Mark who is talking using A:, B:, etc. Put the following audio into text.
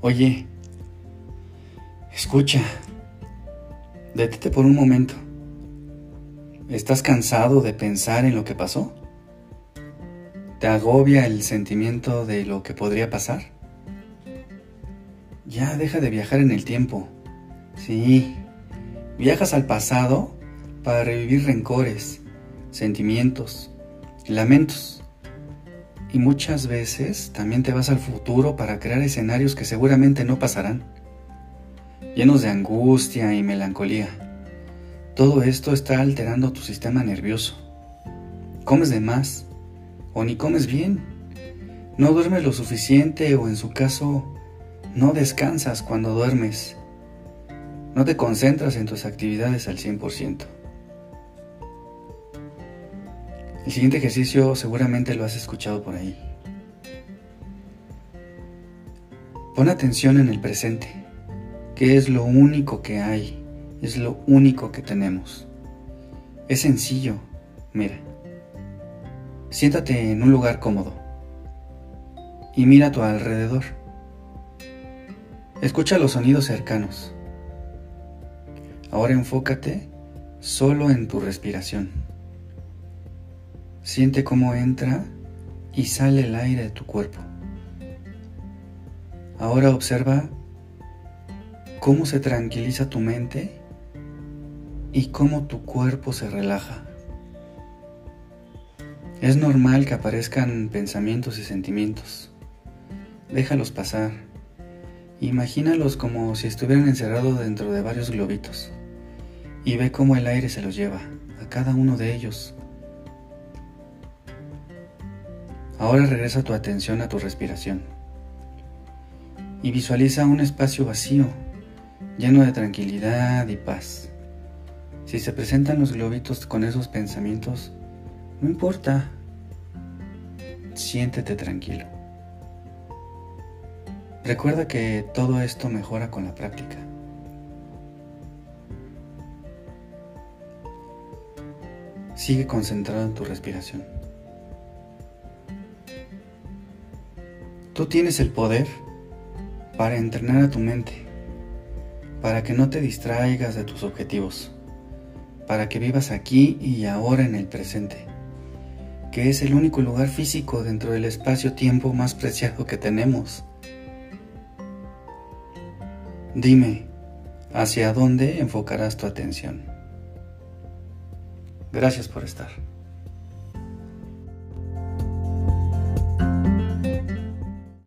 A: Oye, escucha, detente por un momento. ¿Estás cansado de pensar en lo que pasó? ¿Te agobia el sentimiento de lo que podría pasar? Ya deja de viajar en el tiempo. Sí, viajas al pasado para revivir rencores, sentimientos, lamentos. Y muchas veces también te vas al futuro para crear escenarios que seguramente no pasarán, llenos de angustia y melancolía. Todo esto está alterando tu sistema nervioso. Comes de más o ni comes bien. No duermes lo suficiente o en su caso no descansas cuando duermes. No te concentras en tus actividades al 100%. El siguiente ejercicio seguramente lo has escuchado por ahí. Pon atención en el presente, que es lo único que hay, es lo único que tenemos. Es sencillo, mira. Siéntate en un lugar cómodo y mira a tu alrededor. Escucha los sonidos cercanos. Ahora enfócate solo en tu respiración. Siente cómo entra y sale el aire de tu cuerpo. Ahora observa cómo se tranquiliza tu mente y cómo tu cuerpo se relaja. Es normal que aparezcan pensamientos y sentimientos. Déjalos pasar. Imagínalos como si estuvieran encerrados dentro de varios globitos y ve cómo el aire se los lleva a cada uno de ellos. Ahora regresa tu atención a tu respiración y visualiza un espacio vacío, lleno de tranquilidad y paz. Si se presentan los globitos con esos pensamientos, no importa. Siéntete tranquilo. Recuerda que todo esto mejora con la práctica. Sigue concentrado en tu respiración. Tú tienes el poder para entrenar a tu mente, para que no te distraigas de tus objetivos, para que vivas aquí y ahora en el presente que es el único lugar físico dentro del espacio-tiempo más preciado que tenemos. Dime, ¿hacia dónde enfocarás tu atención? Gracias por estar.